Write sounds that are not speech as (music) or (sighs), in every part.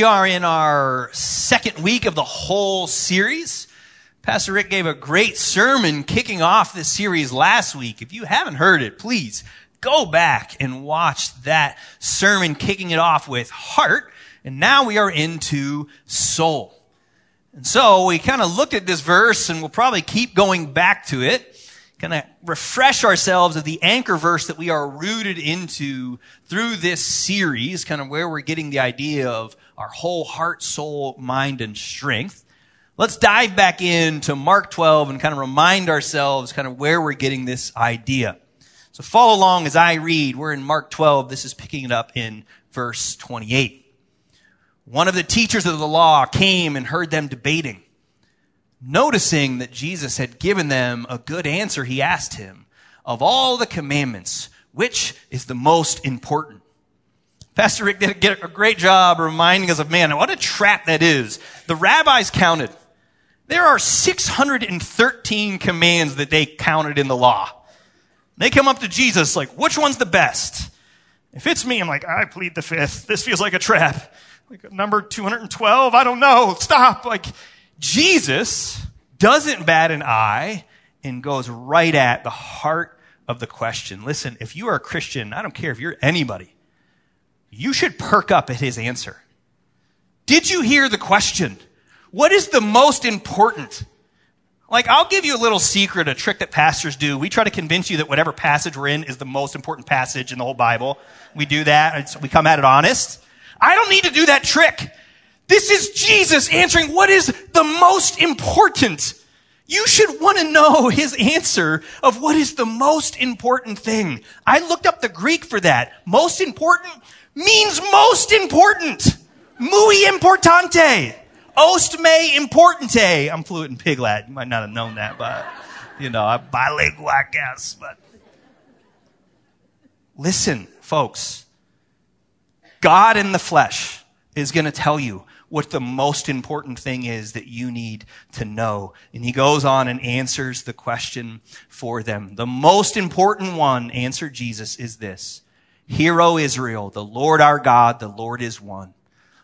We are in our second week of the whole series. Pastor Rick gave a great sermon kicking off this series last week. If you haven't heard it, please go back and watch that sermon kicking it off with heart. And now we are into soul. And so we kind of looked at this verse and we'll probably keep going back to it kind of refresh ourselves of the anchor verse that we are rooted into through this series, kind of where we're getting the idea of our whole heart, soul, mind, and strength. Let's dive back into Mark 12 and kind of remind ourselves kind of where we're getting this idea. So follow along as I read. We're in Mark 12. This is picking it up in verse 28. One of the teachers of the law came and heard them debating. Noticing that Jesus had given them a good answer, he asked him, of all the commandments, which is the most important? Pastor Rick did a great job reminding us of, man, what a trap that is. The rabbis counted. There are 613 commands that they counted in the law. They come up to Jesus like, which one's the best? If it's me, I'm like, I plead the fifth. This feels like a trap. Like number 212, I don't know. Stop. Like, Jesus doesn't bat an eye and goes right at the heart of the question. Listen, if you are a Christian, I don't care if you're anybody, you should perk up at his answer. Did you hear the question? What is the most important? Like, I'll give you a little secret, a trick that pastors do. We try to convince you that whatever passage we're in is the most important passage in the whole Bible. We do that. We come at it honest. I don't need to do that trick. This is Jesus answering what is the most important. You should want to know (laughs) his answer of what is the most important thing. I looked up the Greek for that. Most important means most important. Muy importante. Ost me importante. I'm fluent in pig Latin. You might not have known that, but, you know, I'm bilingual, I guess, but. Listen, folks. God in the flesh is going to tell you what the most important thing is that you need to know. And he goes on and answers the question for them. The most important one, answered Jesus, is this. Hear, O Israel, the Lord our God, the Lord is one.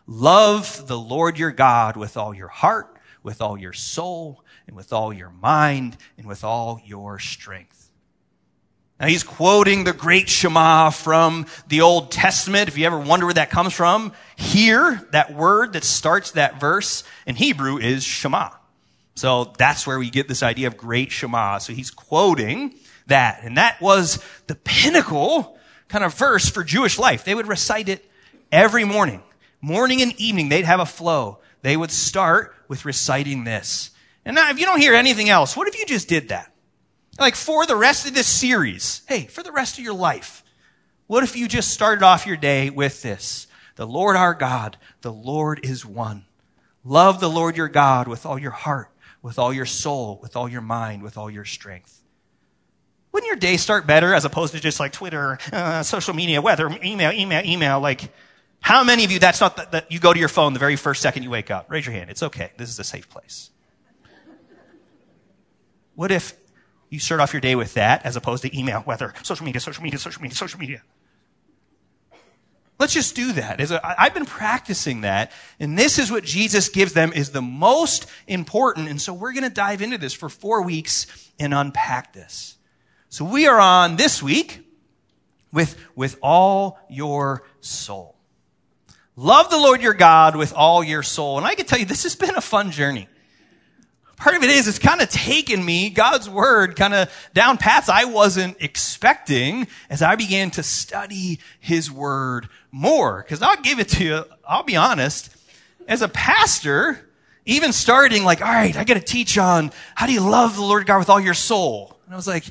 Love the Lord your God with all your heart, with all your soul, and with all your mind, and with all your strength. Now he's quoting the great Shema from the Old Testament. If you ever wonder where that comes from, here, that word that starts that verse in Hebrew is Shema. So that's where we get this idea of great Shema. So he's quoting that. And that was the pinnacle kind of verse for Jewish life. They would recite it every morning. Morning and evening, they'd have a flow. They would start with reciting this. And now, if you don't hear anything else, what if you just did that? Like for the rest of this series, hey, for the rest of your life, what if you just started off your day with this? The Lord our God, the Lord is one. Love the Lord your God with all your heart, with all your soul, with all your mind, with all your strength. Wouldn't your day start better as opposed to just like Twitter, uh, social media, weather, email, email, email? Like, how many of you, that's not that, that you go to your phone the very first second you wake up? Raise your hand. It's okay. This is a safe place. What if you start off your day with that as opposed to email, weather, social media, social media, social media, social media. Let's just do that. I've been practicing that, and this is what Jesus gives them is the most important. And so we're going to dive into this for four weeks and unpack this. So we are on this week with, with all your soul. Love the Lord your God with all your soul. And I can tell you, this has been a fun journey part of it is it's kind of taken me, God's word, kind of down paths I wasn't expecting as I began to study his word more. Cause I'll give it to you, I'll be honest, as a pastor, even starting like, all right, I got to teach on how do you love the Lord God with all your soul? And I was like,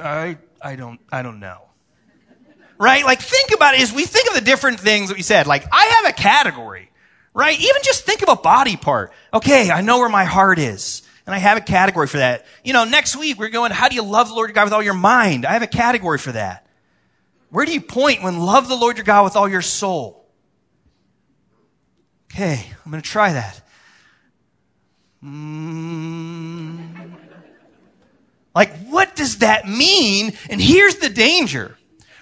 I, I don't, I don't know. Right? Like think about it as we think of the different things that we said. Like I have a category right? Even just think of a body part. Okay, I know where my heart is. And I have a category for that. You know, next week we're going, how do you love the Lord your God with all your mind? I have a category for that. Where do you point when love the Lord your God with all your soul? Okay, I'm going to try that. Mm. Like, what does that mean? And here's the danger,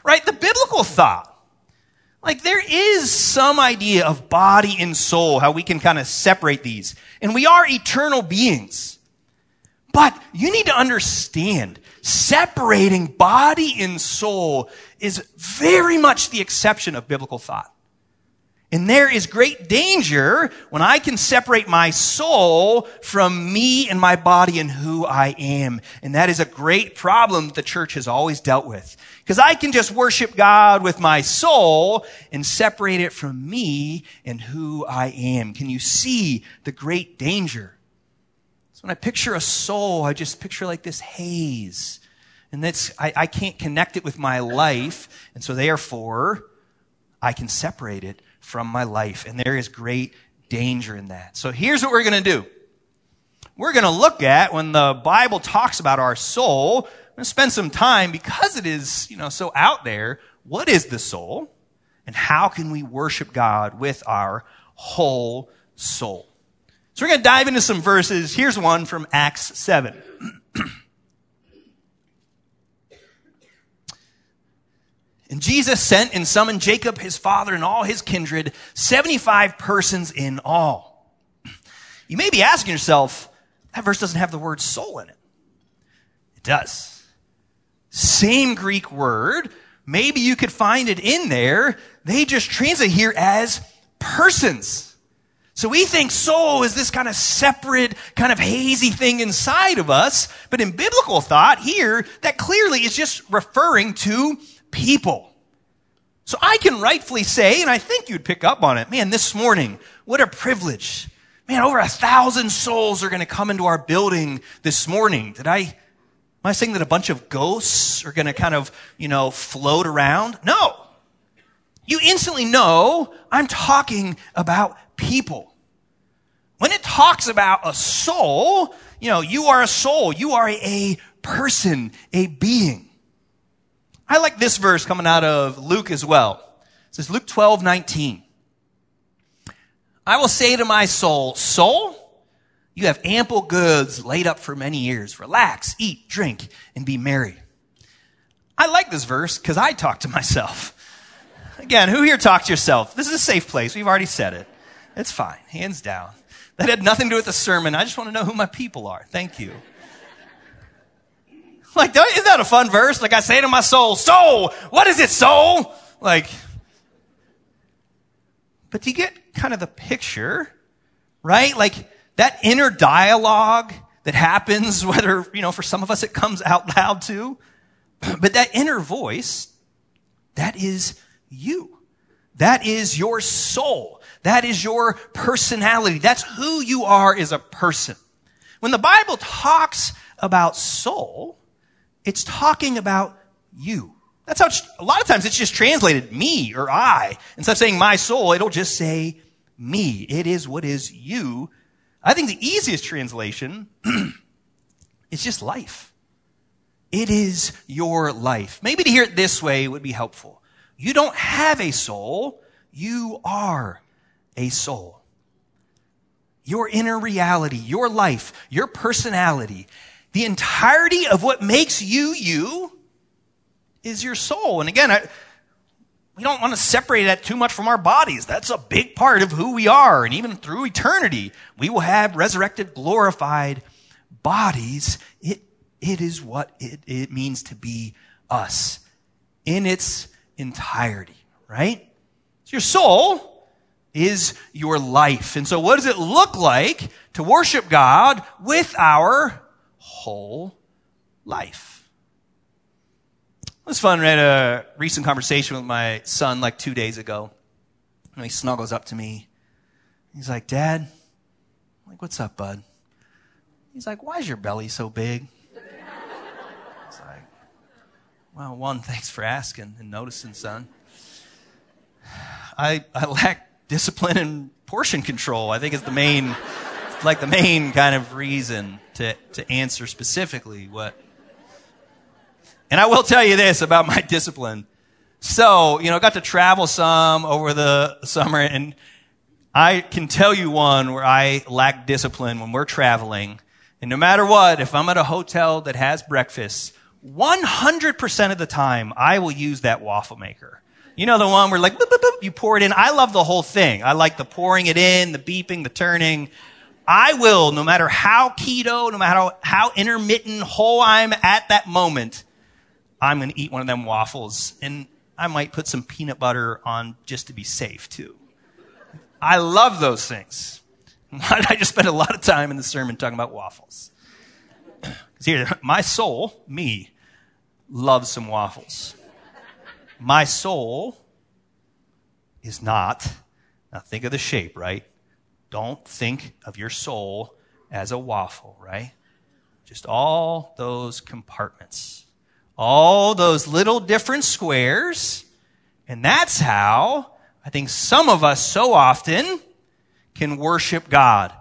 right? The biblical thought Like there is some idea of body and soul, how we can kind of separate these. And we are eternal beings. But you need to understand, separating body and soul is very much the exception of biblical thought. And there is great danger when I can separate my soul from me and my body and who I am. And that is a great problem that the church has always dealt with. Because I can just worship God with my soul and separate it from me and who I am. Can you see the great danger? So when I picture a soul, I just picture like this haze. And that's, I, I can't connect it with my life. And so therefore, I can separate it from my life. And there is great danger in that. So here's what we're going to do. We're going to look at when the Bible talks about our soul. I'm going to spend some time because it is, you know, so out there. What is the soul? And how can we worship God with our whole soul? So we're going to dive into some verses. Here's one from Acts 7. (clears throat) And Jesus sent and summoned Jacob, his father, and all his kindred, 75 persons in all. You may be asking yourself, that verse doesn't have the word soul in it. It does. Same Greek word. Maybe you could find it in there. They just translate here as persons. So we think soul is this kind of separate, kind of hazy thing inside of us. But in biblical thought here, that clearly is just referring to people. So I can rightfully say, and I think you'd pick up on it, man, this morning, what a privilege. Man, over a thousand souls are going to come into our building this morning. Did I, am I saying that a bunch of ghosts are going to kind of, you know, float around? No. You instantly know I'm talking about people. When it talks about a soul, you know, you are a soul. You are a person, a being. I like this verse coming out of Luke as well. It says Luke 12, 19. I will say to my soul, soul, you have ample goods laid up for many years. Relax, eat, drink, and be merry. I like this verse because I talk to myself. Again, who here talks to yourself? This is a safe place. We've already said it. It's fine. Hands down. That had nothing to do with the sermon. I just want to know who my people are. Thank you. (laughs) Like, isn't that a fun verse? Like I say to my soul, soul, what is it, soul? Like, but do you get kind of the picture, right? Like that inner dialogue that happens, (laughs) whether, you know, for some of us it comes out loud too, (clears throat) but that inner voice, that is you. That is your soul. That is your personality. That's who you are as a person. When the Bible talks about soul, it's talking about you. That's how a lot of times it's just translated me or I. Instead of saying my soul, it'll just say me. It is what is you. I think the easiest translation (clears throat) is just life. It is your life. Maybe to hear it this way would be helpful. You don't have a soul. You are a soul. Your inner reality, your life, your personality the entirety of what makes you you is your soul. And again, I, we don't want to separate that too much from our bodies. That's a big part of who we are. And even through eternity, we will have resurrected, glorified bodies. It, it is what it, it means to be us in its entirety, right? So your soul is your life. And so what does it look like to worship God with our whole life. It was fun. I had a recent conversation with my son like two days ago. And he snuggles up to me. He's like, Dad, I'm like, what's up, bud? He's like, why is your belly so big? It's like, well, one, (laughs) thanks for asking and noticing, son. I, I lack discipline and portion control. I think is the main like the main kind of reason to, to answer specifically what. And I will tell you this about my (laughs) discipline. So, you know, I got to travel some over the summer and I can tell you one where I lack discipline when we're traveling. And no matter what, if I'm at a hotel that has breakfast, 100% of the time I will use that waffle maker. You know the one where like, boop, boop, boop, you pour it in. I love the whole thing. I like the pouring it in, the beeping, the turning. I will, no matter how keto, no matter how, intermittent whole I'm at that moment, I'm going to eat one of them waffles. And I might put some peanut butter on just to be safe too. I love those things. (laughs) I just spend a lot of time in the sermon talking about waffles? (clears throat) Because here, my soul, me, loves some waffles. My soul is not, now think of the shape, right? Don't think of your soul as a waffle, right? Just all those compartments, all those little different squares. And that's how I think some of us so often can worship God.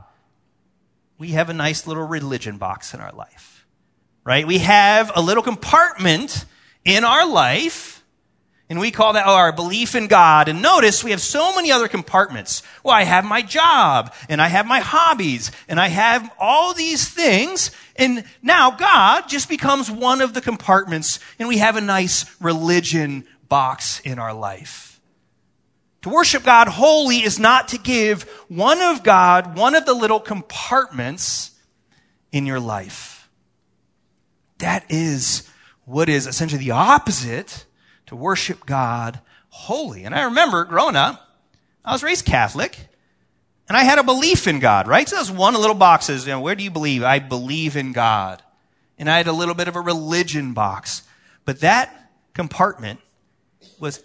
We have a nice little religion box in our life, right? We have a little compartment in our life and we call that oh, our belief in God. And notice we have so many other compartments. Well, I have my job and I have my hobbies and I have all these things. And now God just becomes one of the compartments and we have a nice religion box in our life. To worship God wholly is not to give one of God, one of the little compartments in your life. That is what is essentially the opposite to worship God holy. And I remember growing up, I was raised Catholic, and I had a belief in God, right? So was one of the little boxes, you know, where do you believe? I believe in God. And I had a little bit of a religion box. But that compartment was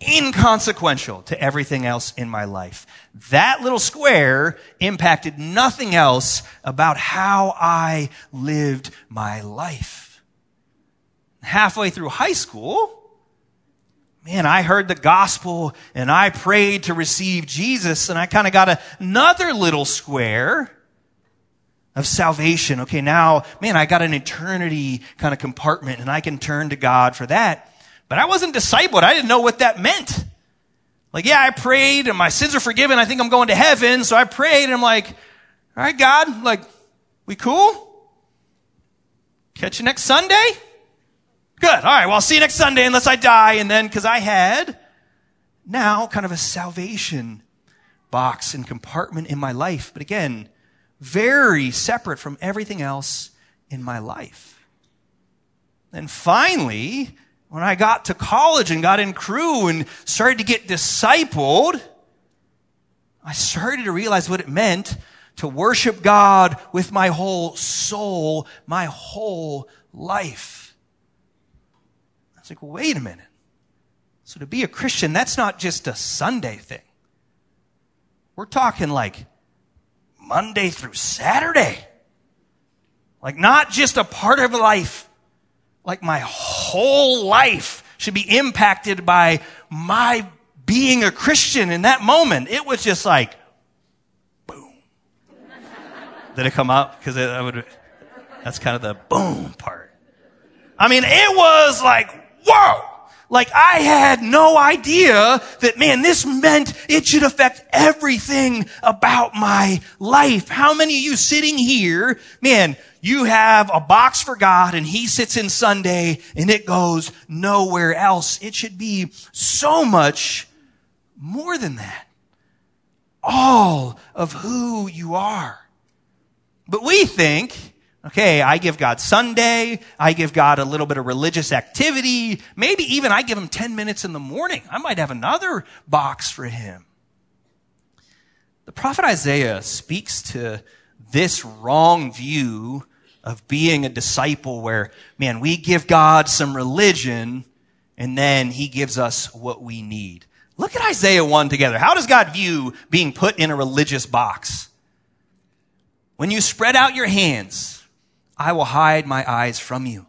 inconsequential to everything else in my life. That little square impacted nothing else about how I lived my life. Halfway through high school, man, I heard the gospel and I prayed to receive Jesus and I kind of got another little square of salvation. Okay, now, man, I got an eternity kind of compartment and I can turn to God for that. But I wasn't discipled. I didn't know what that meant. Like, yeah, I prayed and my sins are forgiven. I think I'm going to heaven. So I prayed and I'm like, all right, God, like, we cool? Catch you next Sunday? Good. All right. Well, I'll see you next Sunday unless I die. And then, cause I had now kind of a salvation box and compartment in my life. But again, very separate from everything else in my life. And finally, when I got to college and got in Cru and started to get discipled, I started to realize what it meant to worship God with my whole soul, my whole life like, wait a minute. So to be a Christian, that's not just a Sunday thing. We're talking like Monday through Saturday. Like not just a part of life. Like my whole life should be impacted by my being a Christian in that moment. It was just like, boom. (laughs) Did it come out? Because I would. That's kind of the boom part. I mean, it was like, whoa! Like I had no idea that man, this meant it should affect everything about my life. How many of you sitting here, man, you have a box for God and he sits in Sunday and it goes nowhere else. It should be so much more than that. All of who you are. But we think Okay, I give God Sunday. I give God a little bit of religious activity. Maybe even I give him 10 minutes in the morning. I might have another box for him. The prophet Isaiah speaks to this wrong view of being a disciple where, man, we give God some religion and then he gives us what we need. Look at Isaiah 1 together. How does God view being put in a religious box? When you spread out your hands, I will hide my eyes from you.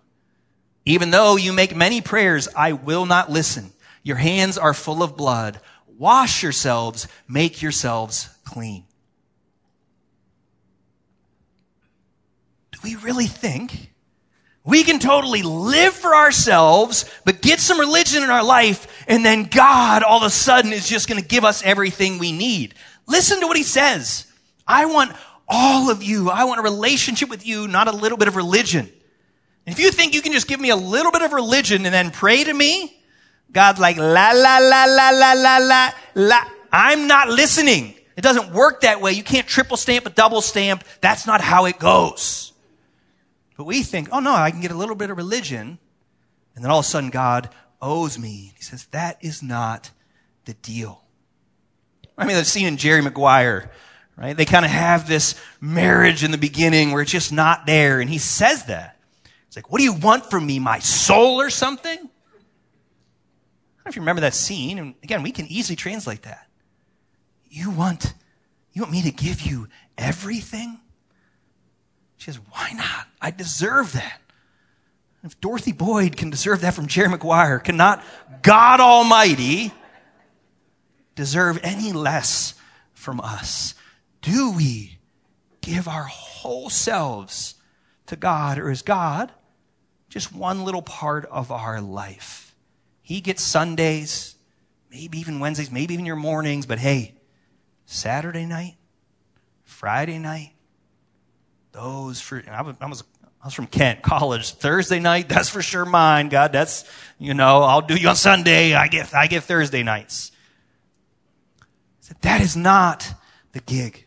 Even though you make many prayers, I will not listen. Your hands are full of blood. Wash yourselves, make yourselves clean. Do we really think we can totally live for ourselves, but get some religion in our life, and then God all of a sudden is just going to give us everything we need? Listen to what he says. I want all of you. I want a relationship with you, not a little bit of religion. if you think you can just give me a little bit of religion and then pray to me, God's like, la, la, la, la, la, la, la, la. I'm not listening. It doesn't work that way. You can't triple stamp a double stamp. That's not how it goes. But we think, oh no, I can get a little bit of religion. And then all of a sudden God owes me. He says, that is not the deal. I mean, I've seen in Jerry Maguire, right? They kind of have this marriage in the beginning where it's just not there. And he says that. It's like, what do you want from me? My soul or something? I don't know if you remember that scene. And again, we can easily translate that. You want, you want me to give you everything? She says, why not? I deserve that. If Dorothy Boyd can deserve that from Jerry Maguire, cannot God Almighty deserve any less from us? Do we give our whole selves to God, or is God just one little part of our life. He gets Sundays, maybe even Wednesdays, maybe even your mornings, but hey, Saturday night, Friday night, those for, I was, I was, I was from Kent College. Thursday night, that's for sure mine. God, that's, you know, I'll do you on Sunday. I get, I get Thursday nights. That is not the gig.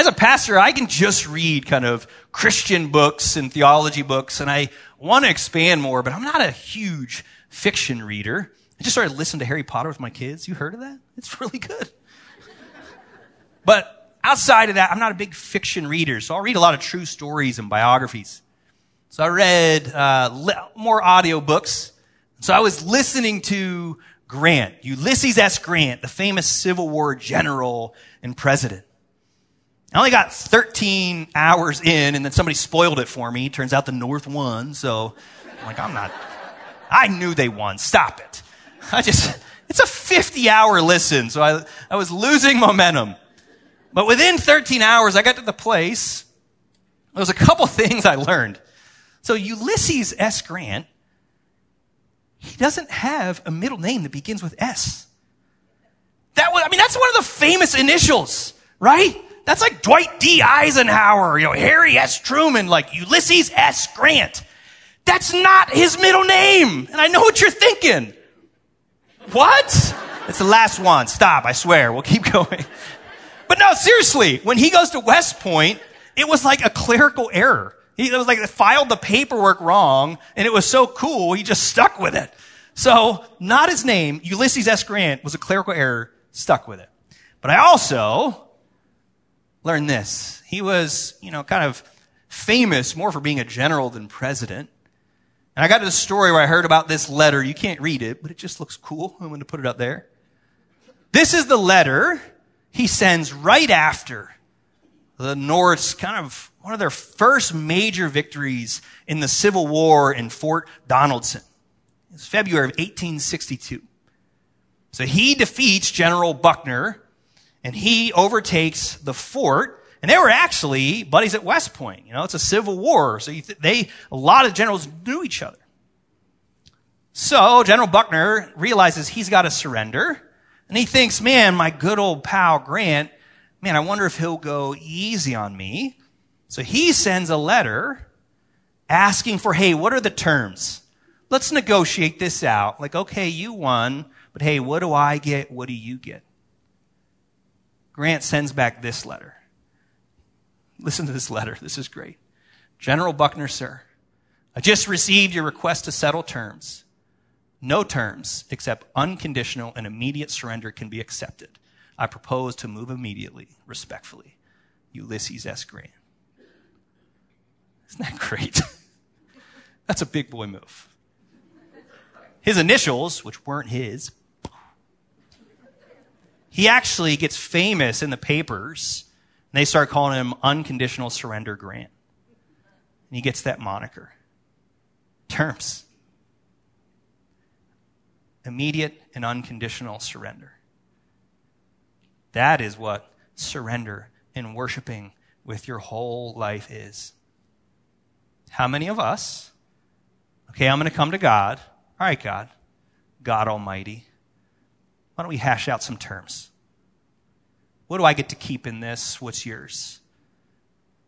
As a pastor, I can just read kind of Christian books and theology books, and I want to expand more, but I'm not a huge fiction reader. I just started listening to Harry Potter with my kids. You heard of that? It's (laughs) really good. but outside of that, I'm not a big fiction reader, so I'll read a lot of true stories and biographies. So I read uh, li- more audiobooks. So I was listening to Grant, Ulysses S. Grant, the famous Civil War general and president. I only got 13 hours in and then somebody spoiled it for me. Turns out the North won. So I'm like, I'm not, I knew they won. Stop it. I just, it's a 50 hour listen. So I, I was losing momentum. But within 13 hours, I got to the place. There was a couple (laughs) things I learned. So Ulysses S. Grant, he doesn't have a middle name that begins with S. That was, I mean, that's one of the famous initials, right? That's like Dwight D. Eisenhower, you know, Harry S. Truman, like Ulysses S. Grant. That's not his middle name. And I know what you're thinking. What? It's the last one. Stop, I swear. We'll keep (laughs) going. But no, seriously, when he goes to West Point, it was like a clerical error. He was like filed the paperwork wrong, and it was so cool, he just stuck with it. So, not his name, Ulysses S. Grant, was a clerical error, stuck with it. But I also learn this. He was, you know, kind of famous more for being a general than president. And I got to the story where I heard about this letter. You can't read it, but it just looks cool. I'm going to put it up there. This is the letter he sends right after the North's kind of one of their first major victories in the Civil War in Fort Donelson. It's February of 1862. So he defeats General Buckner and he overtakes the fort. And they were actually buddies at West Point. You know, it's a civil war. So th- they, a lot of generals knew each other. So General Buckner realizes he's got to surrender. And he thinks, man, my good old pal Grant, man, I wonder if he'll go easy on me. So he sends a letter asking for, hey, what are the terms? Let's negotiate this out. Like, okay, you won, but hey, what do I get? What do you get? Grant sends back this letter. Listen to this letter. This is great. General Buckner, sir, I just received your request to settle terms. No terms except unconditional and immediate surrender can be accepted. I propose to move immediately, respectfully. Ulysses S. Grant. Isn't that great? (laughs) That's a big boy move. His initials, which weren't his, he actually gets famous in the papers. And they start calling him Unconditional Surrender Grant. And he gets that moniker. Terms immediate and unconditional surrender. That is what surrender and worshiping with your whole life is. How many of us, okay, I'm going to come to God. All right, God, God Almighty. Why don't we hash out some terms? What do I get to keep in this? What's yours?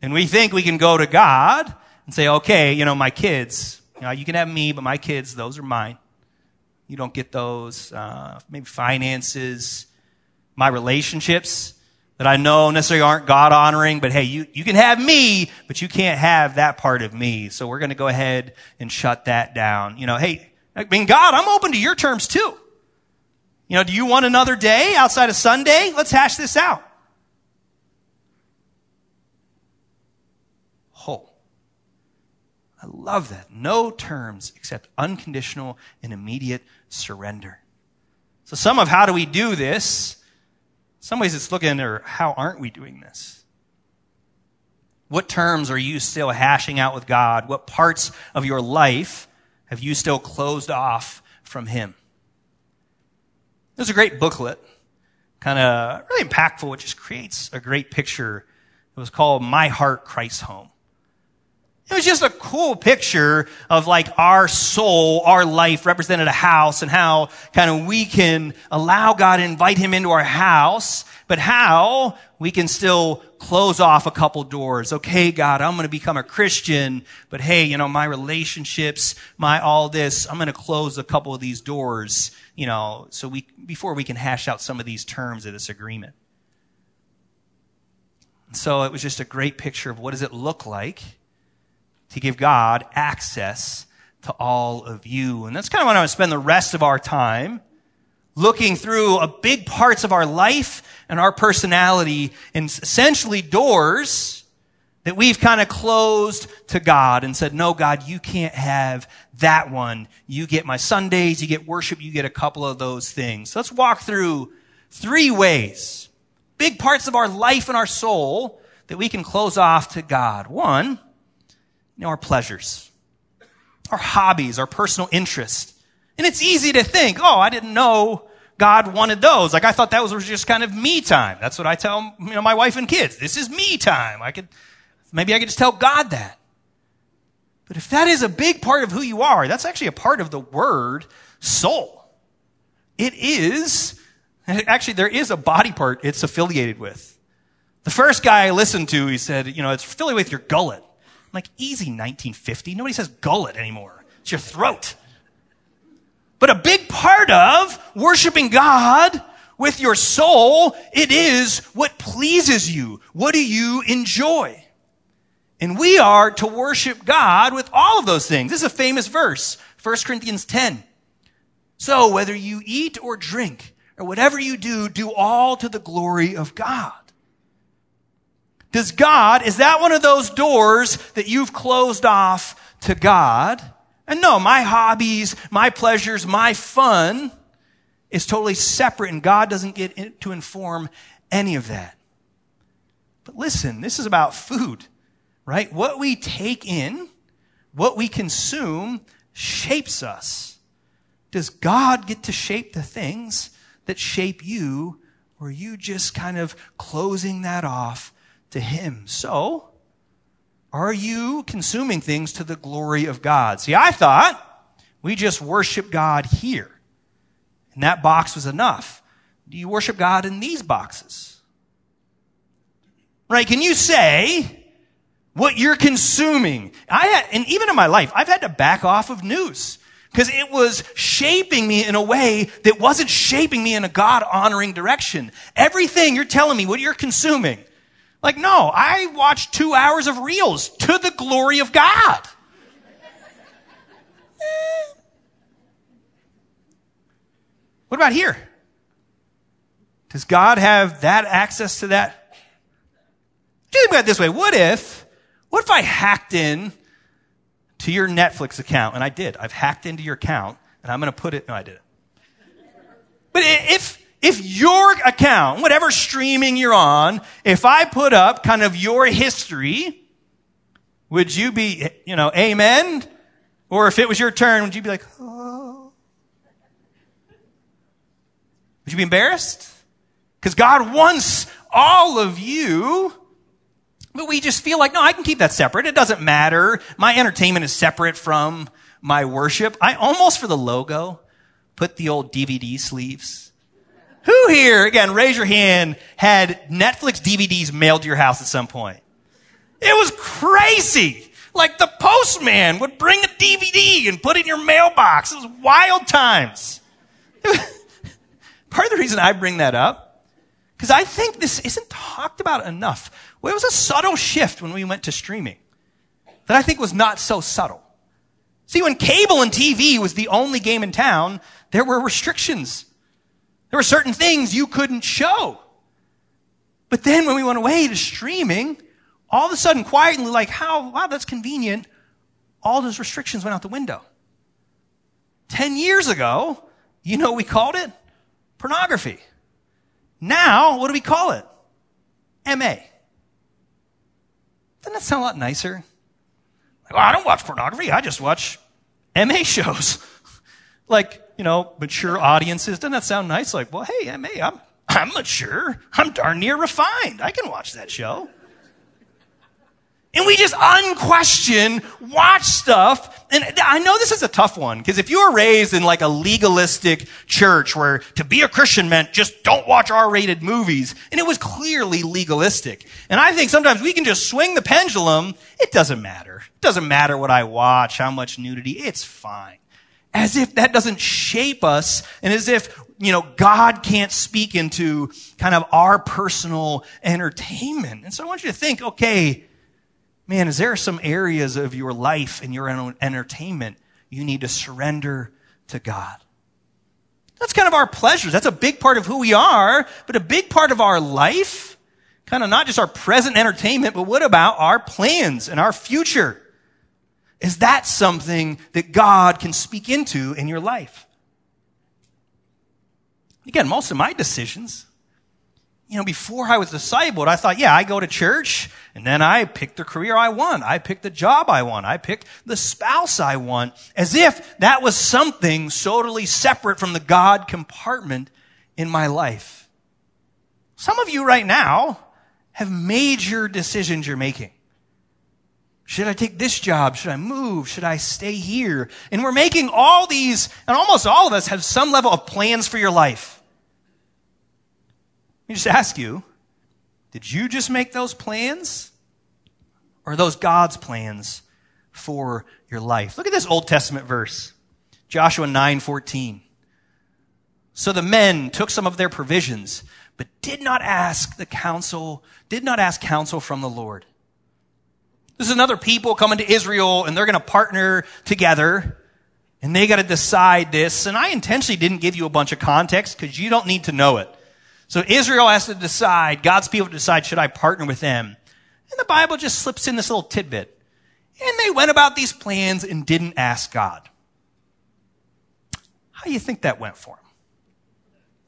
And we think we can go to God and say, okay, you know, my kids, you know, you can have me, but my kids, those are mine. You don't get those. Uh, maybe finances, my relationships that I know necessarily aren't God honoring, but hey, you, you can have me, but you can't have that part of me. So we're going to go ahead and shut that down. You know, hey, I mean, God, I'm open to your terms too. You know, do you want another day outside of Sunday? Let's hash this out. Oh, I love that. No terms except unconditional and immediate surrender. So some of how do we do this? some ways it's looking at how aren't we doing this? What terms are you still hashing out with God? What parts of your life have you still closed off from Him? There's a great booklet, kind of really impactful, which just creates a great picture. It was called My Heart, Christ's Home. It was just a cool picture of like our soul, our life represented a house and how kind of we can allow God to invite him into our house, but how we can still close off a couple doors. Okay, God, I'm going to become a Christian, but hey, you know, my relationships, my all this, I'm going to close a couple of these doors, you know, so we, before we can hash out some of these terms of this agreement. So it was just a great picture of what does it look like to give God access to all of you. And that's kind of what I want to spend the rest of our time looking through a big parts of our life and our personality and essentially doors that we've kind of closed to God and said, no, God, you can't have that one. You get my Sundays, you get worship, you get a couple of those things. So let's walk through three ways, big parts of our life and our soul that we can close off to God. One, know, our pleasures, our hobbies, our personal interests. And it's easy to think, oh, I didn't know God wanted those. Like I thought that was just kind of me time. That's what I tell, you know, my wife and kids. This is me time. I could, maybe I could just tell God that. But if that is a big part of who you are, that's actually a part of the word soul. It is, actually there is a body part it's affiliated with. The first guy I listened to, he said, you know, it's affiliated with your gullet. Like, easy 1950. Nobody says gullet anymore. It's your throat. But a big part of worshiping God with your soul, it is what pleases you. What do you enjoy? And we are to worship God with all of those things. This is a famous verse, 1 Corinthians 10. So whether you eat or drink or whatever you do, do all to the glory of God. Does God, is that one of those doors that you've closed off to God? And no, my hobbies, my pleasures, my fun is totally separate and God doesn't get to inform any of that. But listen, this is about food, right? What we take in, what we consume shapes us. Does God get to shape the things that shape you or are you just kind of closing that off to Him. So, are you consuming things to the glory of God? See, I thought we just worship God here. And that box was enough. Do you worship God in these boxes? Right? Can you say what you're consuming? I had, and even in my life, I've had to back off of news because it was shaping me in a way that wasn't shaping me in a God honoring direction. Everything you're telling me, what you're consuming, like, no, I watched two hours of reels to the glory of God. Eh. What about here? Does God have that access to that? Think about it this way. What if, what if I hacked in to your Netflix account? And I did. I've hacked into your account and I'm going to put it, no, I did it. But if, if your account, whatever streaming you're on, if I put up kind of your history, would you be, you know, amen? Or if it was your turn, would you be like, oh? Would you be embarrassed? Because God wants all of you, but we just feel like, no, I can keep that separate. It doesn't matter. My entertainment is separate from my worship. I almost, for the logo, put the old DVD sleeves who here, again, raise your hand, had Netflix DVDs mailed to your house at some point? It was crazy. Like the postman would bring a DVD and put it in your mailbox. It was wild times. (laughs) part of the reason I bring that up, because I think this isn't talked about enough. Well, it was a subtle shift when we went to streaming that I think was not so subtle. See, when cable and TV was the only game in town, there were restrictions. There were certain things you couldn't show. But then when we went away to streaming, all of a sudden, quietly, like, how, wow, that's convenient, all those restrictions went out the window. Ten years ago, you know we called it? Pornography. Now, what do we call it? MA. Doesn't that sound a lot nicer? Like, well, I don't watch pornography. I just watch MA shows. (laughs) like, you know, mature audiences. Doesn't that sound nice? Like, well, hey, MA, I'm, I'm mature. I'm darn near refined. I can watch that show. And we just unquestioned watch stuff. And I know this is a tough one because if you were raised in like a legalistic church where to be a Christian meant just don't watch R-rated movies, and it was clearly legalistic. And I think sometimes we can just swing the pendulum. It doesn't matter. It doesn't matter what I watch, how much nudity. It's fine. As if that doesn't shape us and as if, you know, God can't speak into kind of our personal entertainment. And so I want you to think, okay, man, is there some areas of your life and your entertainment you need to surrender to God? That's kind of our pleasures. That's a big part of who we are, but a big part of our life, kind of not just our present entertainment, but what about our plans and our future? Is that something that God can speak into in your life? Again, most of my decisions, you know, before I was discipled, I thought, yeah, I go to church and then I pick the career I want. I pick the job I want. I pick the spouse I want as if that was something totally separate from the God compartment in my life. Some of you right now have major decisions you're making. Should I take this job? Should I move? Should I stay here? And we're making all these, and almost all of us have some level of plans for your life. Let me just ask you, did you just make those plans? Or those God's plans for your life? Look at this Old Testament verse. Joshua 9:14. So the men took some of their provisions, but did not ask the counsel, did not ask counsel from the Lord. This is another people coming to Israel and they're going to partner together and they got to decide this. And I intentionally didn't give you a bunch of context because you don't need to know it. So Israel has to decide, God's people decide, should I partner with them? And the Bible just slips in this little tidbit. And they went about these plans and didn't ask God. How do you think that went for them?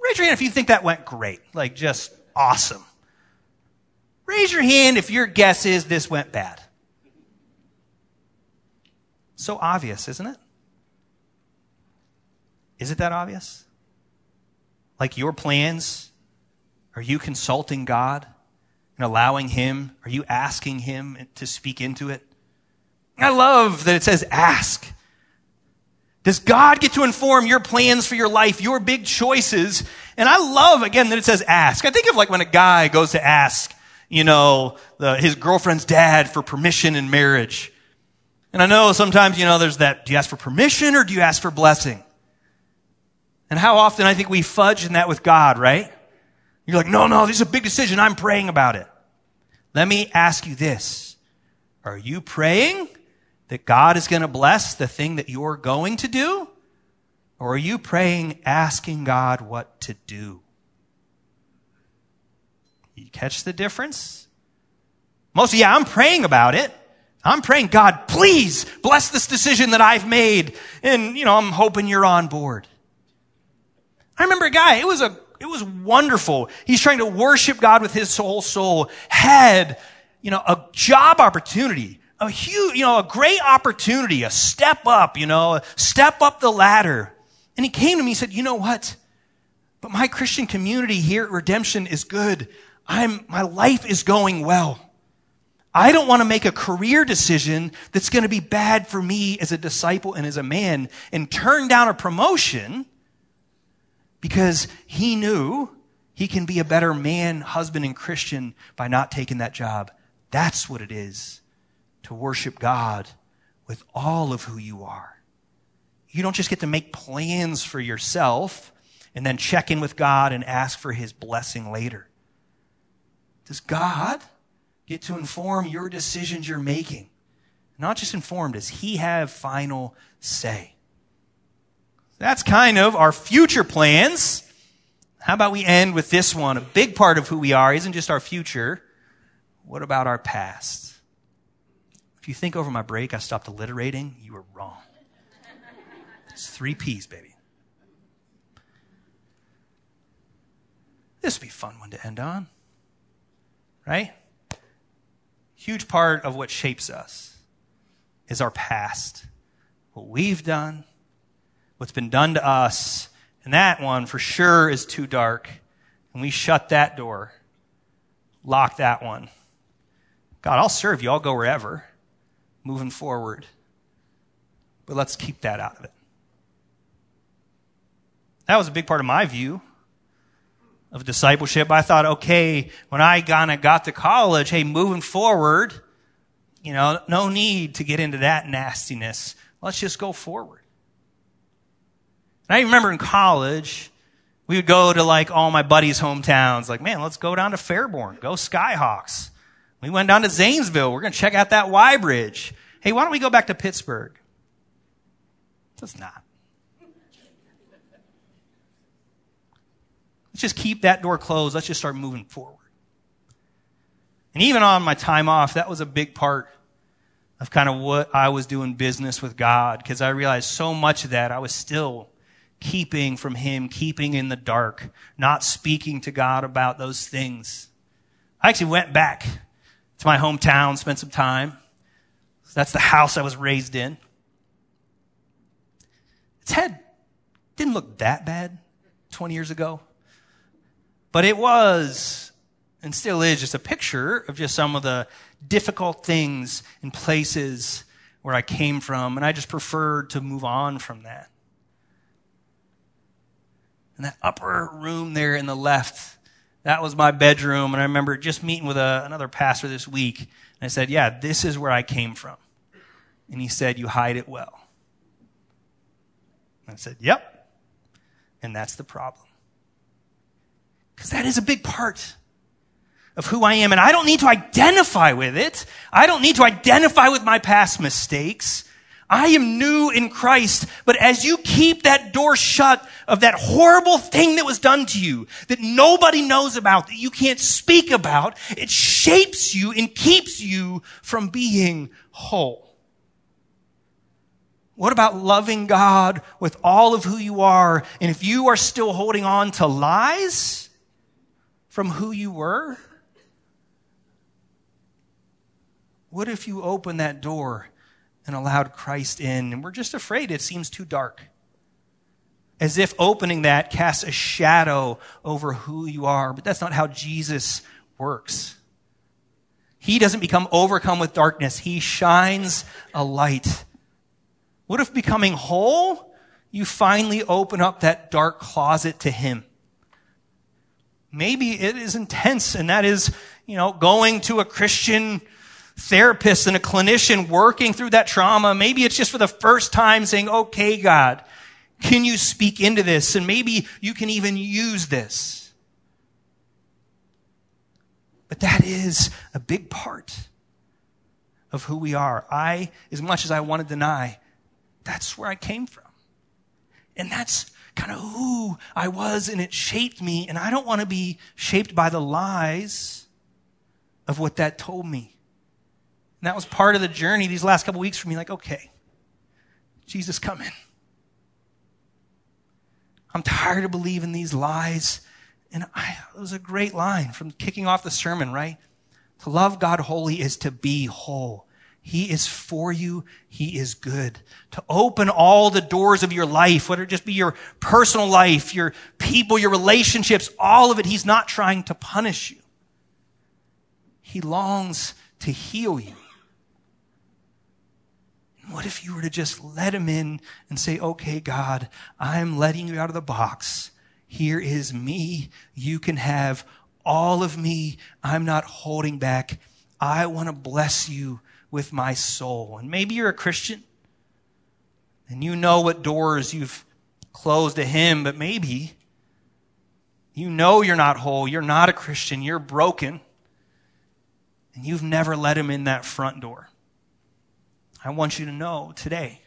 Raise your hand if you think that went great. Like just awesome. Raise your hand if your guess is this went bad. So obvious, isn't it? Is it that obvious? Like your plans are you consulting God and allowing Him? Are you asking Him to speak into it? I love that it says ask. Does God get to inform your plans for your life, your big choices? And I love, again, that it says ask. I think of like when a guy goes to ask, you know, the, his girlfriend's dad for permission in marriage. And I know sometimes, you know, there's that, do you ask for permission or do you ask for blessing? And how often I think we fudge in that with God, right? You're like, no, no, this is a big decision. I'm praying about it. Let me ask you this. Are you praying that God is going to bless the thing that you're going to do? Or are you praying, asking God what to do? You catch the difference? Most of, yeah, I'm praying about it. I'm praying, God, please bless this decision that I've made. And, you know, I'm hoping you're on board. I remember a guy, it was a it was wonderful. He's trying to worship God with his whole soul. Had, you know, a job opportunity, a huge, you know, a great opportunity, a step up, you know, step up the ladder. And he came to me and said, you know what? But my Christian community here at Redemption is good. I'm, my life is going well. I don't want to make a career decision that's going to be bad for me as a disciple and as a man and turn down a promotion because he knew he can be a better man, husband, and Christian by not taking that job. That's what it is to worship God with all of who you are. You don't just get to make plans for yourself and then check in with God and ask for his blessing later? Does God get to inform your decisions you're making? Not just inform, does he have final say? That's kind of our future plans. How about we end with this one? A big part of who we are isn't just our future. What about our past? If you think over my break I stopped alliterating, you were wrong. It's three P's, baby. This would be a fun one to end on. Right? Huge part of what shapes us is our past. What we've done, what's been done to us. And that one for sure is too dark. And we shut that door, lock that one. God, I'll serve you. I'll go wherever, moving forward. But let's keep that out of it. That was a big part of my view of discipleship. I thought, okay, when I kind of got to college, hey, moving forward, you know, no need to get into that nastiness. Let's just go forward. And I remember in college, we would go to like all my buddies' hometowns. Like, man, let's go down to Fairborn, go Skyhawks. We went down to Zanesville. We're going to check out that Y Bridge. Hey, why don't we go back to Pittsburgh? Let's not. Let's just keep that door closed. Let's just start moving forward. And even on my time off, that was a big part of kind of what I was doing business with God because I realized so much of that I was still keeping from Him, keeping in the dark, not speaking to God about those things. I actually went back to my hometown, spent some time. That's the house I was raised in. Its head didn't look that bad 20 years ago. But it was and still is just a picture of just some of the difficult things and places where I came from. And I just preferred to move on from that. And that upper room there in the left, that was my bedroom. And I remember just meeting with a, another pastor this week. And I said, Yeah, this is where I came from. And he said, You hide it well. And I said, Yep. And that's the problem. Because that is a big part of who I am. And I don't need to identify with it. I don't need to identify with my past mistakes. I am new in Christ. But as you keep that door shut of that horrible thing that was done to you, that nobody knows about, that you can't speak about, it shapes you and keeps you from being whole. What about loving God with all of who you are? And if you are still holding on to lies, from who you were? What if you opened that door and allowed Christ in? And we're just afraid it seems too dark. As if opening that casts a shadow over who you are. But that's not how Jesus works. He doesn't become overcome with darkness. He shines a light. What if becoming whole, you finally open up that dark closet to Him? Maybe it is intense and that is, you know, going to a Christian therapist and a clinician working through that trauma. Maybe it's just for the first time saying, okay, God, can you speak into this? And maybe you can even use this. But that is a big part of who we are. I, as much as I want to deny, that's where I came from. And that's kind of who I was and it shaped me. And I don't want to be shaped by the lies of what that told me. And that was part of the journey these last couple weeks for me. Like, okay, Jesus, coming. I'm tired of believing these lies. And I, it was a great line from kicking off the sermon, right? To love God wholly is to be whole. He is for you. He is good. To open all the doors of your life, whether it just be your personal life, your people, your relationships, all of it. He's not trying to punish you. He longs to heal you. What if you were to just let him in and say, okay, God, I'm letting you out of the box. Here is me. You can have all of me. I'm not holding back. I want to bless you with my soul. And maybe you're a Christian and you know what doors you've closed to Him, but maybe You know you're not whole. You're not a Christian. You're broken. And you've never let him in that front door. I want you to know today,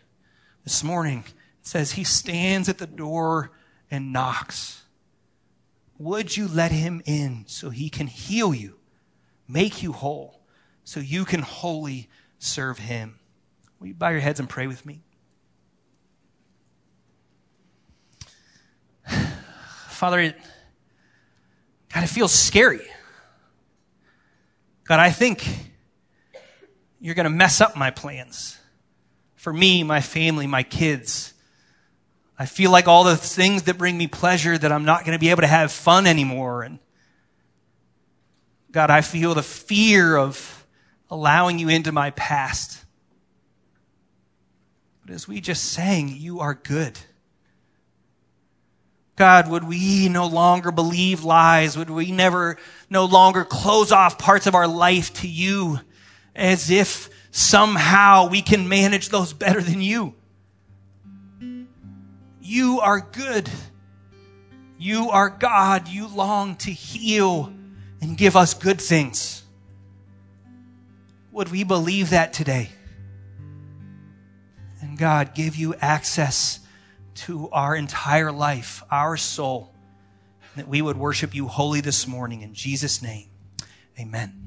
this morning, it says he stands at the door and knocks. Would you let him in so he can heal you, make you whole, so you can wholly serve him? Will you bow your heads and pray with me? (sighs) Father, it, God, it feels scary. God, I think you're going to mess up my plans for me, my family, my kids. I feel like all the things that bring me pleasure that I'm not going to be able to have fun anymore. And God, I feel the fear of allowing you into my past. But as we just sang, you are good. God, would we no longer believe lies? Would we never no longer close off parts of our life to you as if somehow we can manage those better than you? You are good. You are God. You long to heal and give us good things. Would we believe that today? and God give you access to our entire life, our soul, that we would worship you wholly this morning in Jesus' name. Amen.